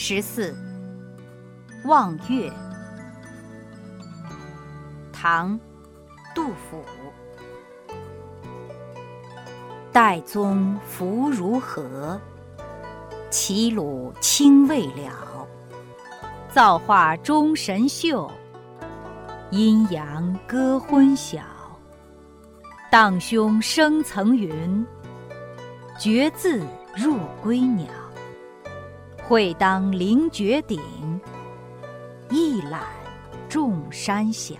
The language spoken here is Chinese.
十四，望岳。唐，杜甫。岱宗夫如何？齐鲁青未了。造化钟神秀，阴阳割昏晓。荡胸生层云，决眦入归鸟。会当凌绝顶，一览众山小。